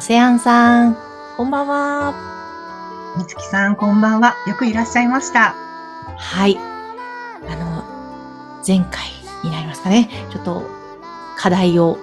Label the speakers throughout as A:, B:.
A: オセアンさん、こんばんは。
B: みつきさん、こんばんは。よくいらっしゃいました。
A: はい。あの、前回になりますかね。ちょっと課題を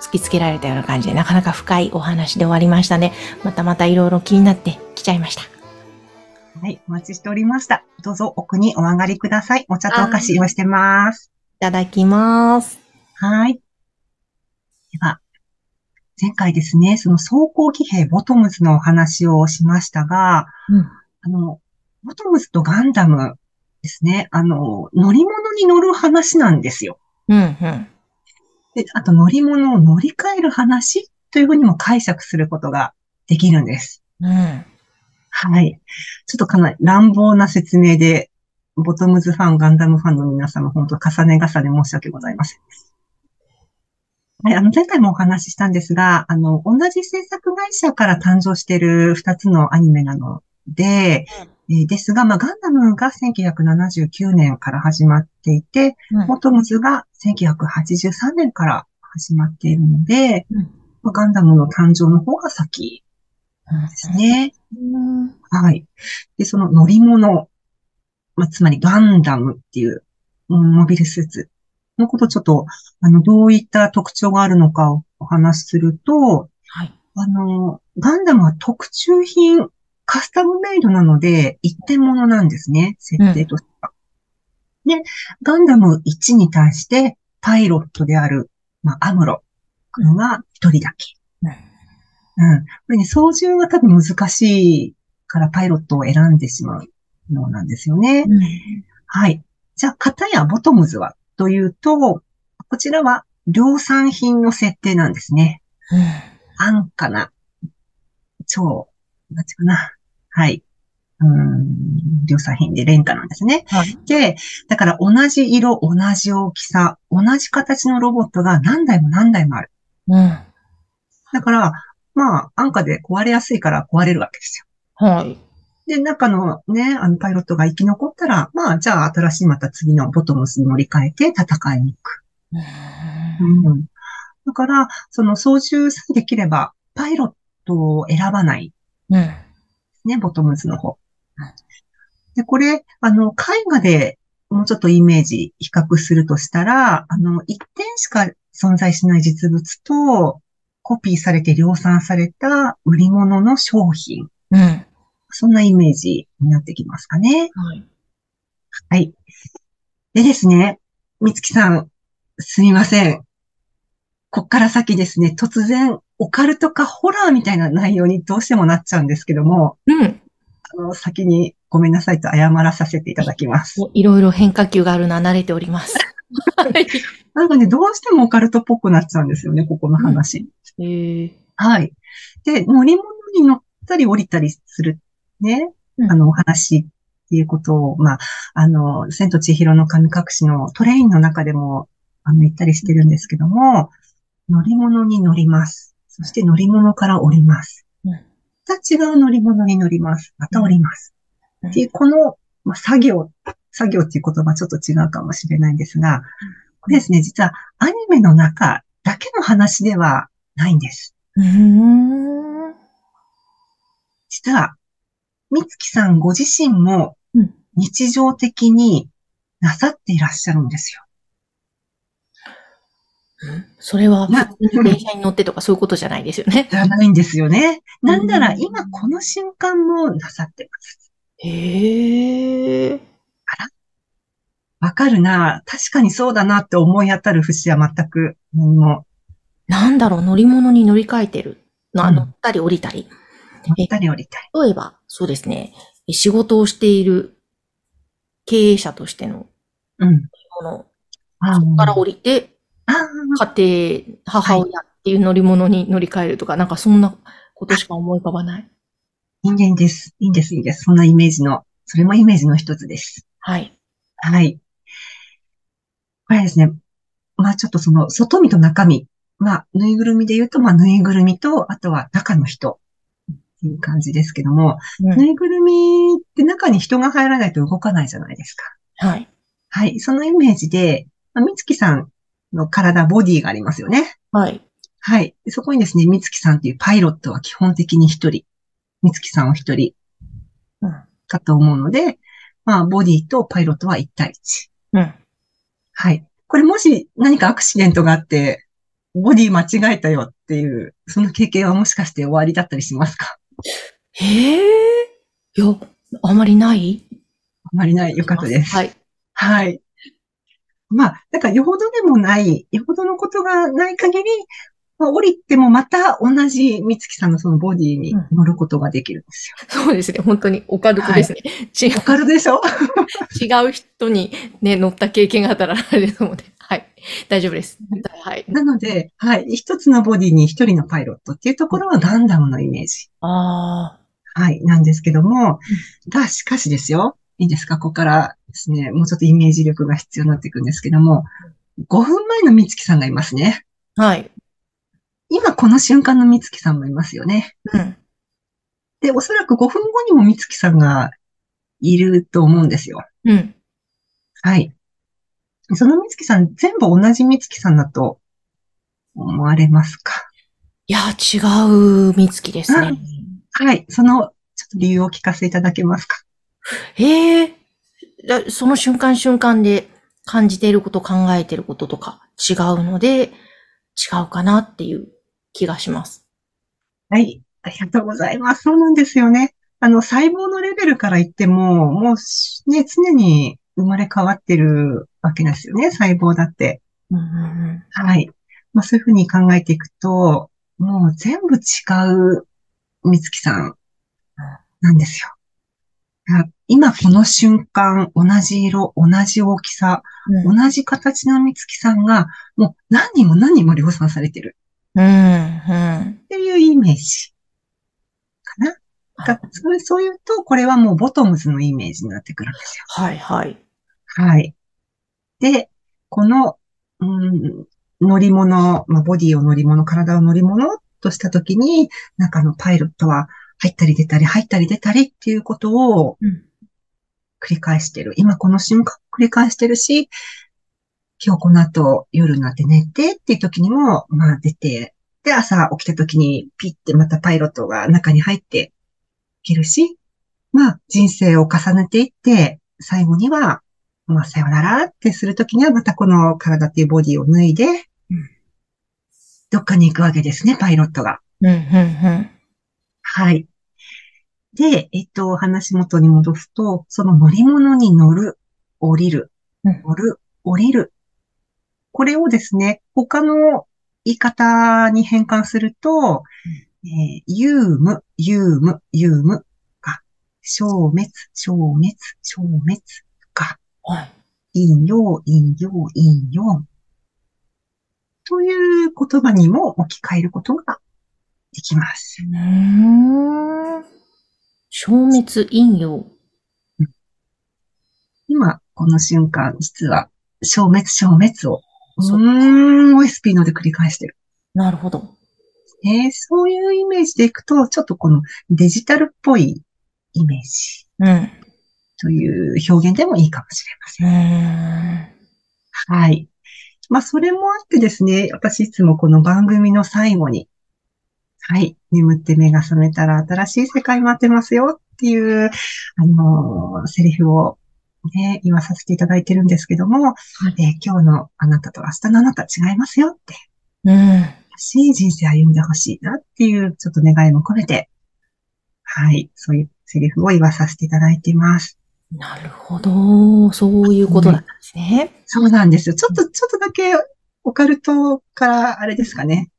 A: 突きつけられたような感じで、なかなか深いお話で終わりましたね。またまたいろいろ気になってきちゃいました。
B: はい、お待ちしておりました。どうぞ奥にお上がりください。お茶とお菓子用意してます。
A: いただきます。
B: はい。では、前回ですね、その装甲騎兵ボトムズのお話をしましたが、
A: うん。
B: あの、ボトムズとガンダムですね、あの、乗り物に乗る話なんですよ。
A: うん、うん。
B: で、あと乗り物を乗り換える話というふうにも解釈することができるんです。
A: うん。
B: はい。ちょっとかなり乱暴な説明で、ボトムズファン、ガンダムファンの皆様、本当重ね重ね申し訳ございません。はい、あの、前回もお話ししたんですが、あの、同じ制作会社から誕生している二つのアニメなので、えーですが、まあ、ガンダムが1979年から始まっていて、ボトムズが1983年から始まっているので、
A: うん
B: まあガンダムの誕生の方が先ですね。
A: うん。
B: はい。で、その乗り物、まあ、つまりガンダムっていう、うんモビルスーツのことをちょっと、あの、どういった特徴があるのかをお話しすると、
A: はい。
B: あの、ガンダムは特注品、カスタムメイドなので、一点物なんですね、設定としては。で、ガンダム1に対して、パイロットである、まあ、アムロ君は一人だけ。
A: うん
B: うん。これね、操縦が多分難しいからパイロットを選んでしまうのなんですよね。はい。じゃあ、片やボトムズはというと、こちらは量産品の設定なんですね。安価な、超、なんていうかな。はい。うーん、量産品で廉価なんですね。
A: はい。
B: で、だから同じ色、同じ大きさ、同じ形のロボットが何台も何台もある。
A: うん。
B: だから、まあ、安価で壊れやすいから壊れるわけですよ。
A: はい。
B: で、中のね、あの、パイロットが生き残ったら、まあ、じゃあ、新しいまた次のボトムスに乗り換えて戦いに行く。うん。だから、その操縦さえできれば、パイロットを選ばない
A: うん。
B: ね、ボトムズの方
A: うん。
B: で、これ、あの、絵画でもうちょっとイメージ比較するとしたら、あの、一点しか存在しない実物と、コピーされて量産された売り物の商品。
A: うん。
B: そんなイメージになってきますかね。
A: はい。
B: はい。でですね、みつきさん、すみません。こっから先ですね、突然、オカルトかホラーみたいな内容にどうしてもなっちゃうんですけども、
A: うん。
B: あの、先にごめんなさいと謝らさせていただきます。
A: いろいろ変化球があるのは慣れております。はい。
B: なんかね、どうしてもオカルトっぽくなっちゃうんですよね、ここの話。
A: えー、
B: はい。で、乗り物に乗ったり降りたりする、ね、
A: うん
B: あの、お話っていうことを、まあ、あの、千と千尋の神隠しのトレインの中でも、あの、言ったりしてるんですけども、乗り物に乗ります。そして乗り物から降ります。
A: うん
B: また違う乗り物に乗ります。また降ります。
A: うん
B: っていう、この、まあ、作業、作業っていう言葉ちょっと違うかもしれないんですが、これですね、実はアニメの中だけの話ではないんです。
A: うーん。
B: 実は、みつきさんご自身も
A: うん
B: 日常的になさっていらっしゃるんですよ。
A: それは、電車に乗ってとかそういうことじゃないですよね。
B: じゃないんですよね。なんなら
A: うん
B: 今この瞬間もなさってます。
A: へえ。
B: わかるな。確かにそうだなって思い当たる節は全く何も。
A: なんだろう、乗り物に乗り換えてる。乗ったり降りたり。
B: 乗ったり降りたり。
A: 例えば、そうですね、仕事をしている経営者としての
B: うん。
A: もの、
B: あ
A: そこから降りて
B: ああ、
A: 家庭、母親っていう乗り物に乗り換えるとか、なんかそんなことしか思い浮かばない？
B: 人間です。いいんです、いいんです。そんなイメージの、それもイメージの一つです。
A: はい。
B: はい。これですね。まあちょっとその、外身と中身。まあ、ぬいぐるみで言うと、まあ、ぬいぐるみと、あとは中の人。っていう感じですけども、
A: うん
B: ぬいぐるみって中に人が入らないと動かないじゃないですか。
A: はい。
B: はい。そのイメージで、まあ、みつきさんの体、ボディがありますよね。
A: はい。
B: はい。そこにですね、みつきさんっていうパイロットは基本的に一人。みつきさんを一人
A: うん。
B: かと思うので、まあ、ボディとパイロットは1対1。
A: うん。
B: はい。これもし何かアクシデントがあって、ボディ間違えたよっていう、その経験はもしかして終わりだったりしますか？
A: へえ。いや、あまりない？
B: あまりない。よかったです。
A: はい。
B: はい。まあ、だからよほどでもない、よほどのことがない限り、まあ、降りてもまた同じ三月さんのそのボディに乗ることができるんですよ。
A: そうですね。本当にオカルトですね。違う
B: わかるでしょ？
A: 違う人にね、乗った経験があったらあれですので。はい。大丈夫です。はい。
B: なので、はい。一つのボディに一人のパイロットっていうところはガンダムのイメージ。
A: あ
B: はい。なんですけども、が、しかしですよ。いいですか？ここからですね、もうちょっとイメージ力が必要になっていくんですけども、5分前の美月さんがいますね。
A: あ。はい。
B: 今この瞬間の美月さんもいますよね。
A: うん。
B: で、おそらく5分後にも美月さんがいると思うんですよ。
A: うん。
B: はい。その美月さん、全部同じ美月さんだと思われますか？
A: いや、違う美月ですね。
B: はい。その、ちょっと理由をお聞かせいただけますか？
A: へえ。だその瞬間瞬間で感じていること、考えていることとか違うので、違うかなっていう気がします。
B: はい。ありがとうございます。そうなんですよね。あの、細胞のレベルから言っても、もうしね、常に生まれ変わってるわけですよね、細胞だって。
A: うんうん
B: はい。まあ、そういうふうに考えていくと、もう全部違う美月さんなんですよ。あ今この瞬間、同じ色、同じ大きさ、
A: うん。
B: 同じ形の美月さんが、もう何人も何人も量産されてる
A: うん。うん。
B: っていうイメージかな。だそれそういうと、これはもうボトムズのイメージになってくるんですよ。
A: はいはい。
B: はい。で、この、うん、乗り物、まあ、ボディを乗り物、体を乗り物としたときに、中のパイロットは入ったり出たり、入ったり出たりっていうことを
A: うん。
B: 繰り返してる。今この瞬間繰り返してるし、今日この後夜になって寝てっていう時にも、まあ出て、で、朝起きた時にピッてまたパイロットが中に入っていけるし、まあ人生を重ねていって、最後には、まあさよならってする時にはまたこの体っていうボディを脱いで
A: うん、
B: どっかに行くわけですね、パイロットが。
A: うん、うん、
B: はい。で、えっと、話元に戻すと、その乗り物に乗る、降りる
A: うん、
B: 乗る、降りる。これをですね、他の言い方に変換すると、えー、ユーム、ユーム、ユームが、消滅、消滅、消滅。引用、引用、引用。という言葉にも置き換えることができます。
A: 生滅陰陽。
B: 今、この瞬間、実は、生滅、生滅を、うーん、OSP ので繰り返してる。
A: なるほど。
B: えーそういうイメージでいくと、ちょっとこのデジタルっぽいイメージ
A: うん。
B: という表現でもいいかもしれませ。ん。はい。まあ、それもあってですね、私いつもこの番組の最後に、はい、眠って目が覚めたら新しい世界待ってますよっていう、あのーセリフをね、言わさせていただいてるんですけども、えー今日のあなたと明日のあなた違いますよって、
A: うん。
B: しい人生歩んでほしいなっていうちょっと願いも込めて、はい、そういうセリフを言わさせていただいています。
A: なるほど。そういうことだったんですね。
B: そうなんですよ。ちょっと、ちょっとだけオカルトからあれですかね。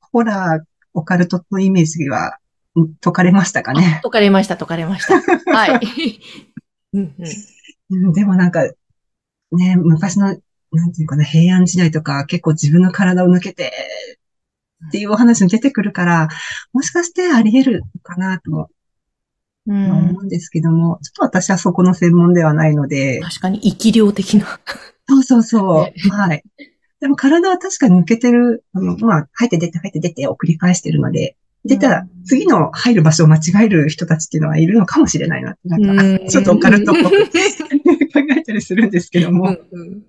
B: ホラー、オカルトのイメージはうん解かれましたかね。
A: 解かれました、解かれました。はい。う んうん。
B: うんでもなんか、ね、昔のなんていうかな、平安時代とか結構自分の体を抜けてっていうお話も出てくるから、もしかしてあり得るのかなとも
A: うん
B: 思うんですけども、ちょっと私はそこの専門ではないので、
A: 確かに生き量的な。
B: そうそうそ
A: ね
B: う。はい。でも体は確かに抜けてる、あの、まあ、入って出て入って出てを繰り返してるので、出たら
A: うん
B: 次の入る場所を間違える人たちっていうのはいるのかもしれないななん
A: うん
B: か、ちょっとオカルトっぽく 考えたりするんですけども、
A: うん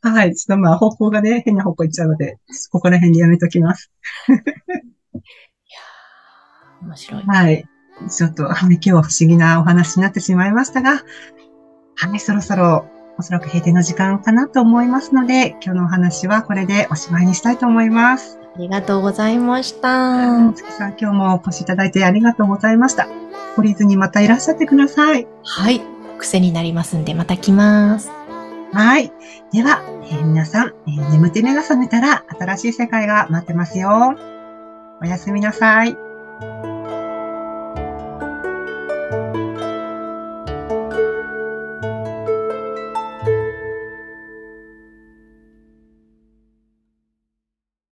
B: はい。ちょっとまあ方向がね、変な方向行っちゃうので、ここら辺でやめときます。
A: 面白い。
B: はい。ちょっと、はい、今日は不思議なお話になってしまいましたが、はい、そろそろ、おそらく閉店の時間かなと思いますので、今日のお話はこれでおしまいにしたいと思います。
A: ありがとうございました。
B: 月さん、今日もお越しいただいてありがとうございました。懲りずにまたいらっしゃってください。
A: はい。癖になりますんで、また来ます。
B: はい。では、えー皆さん、えー眠って目が覚めたら新しい世界が待ってますよ。おやすみなさい。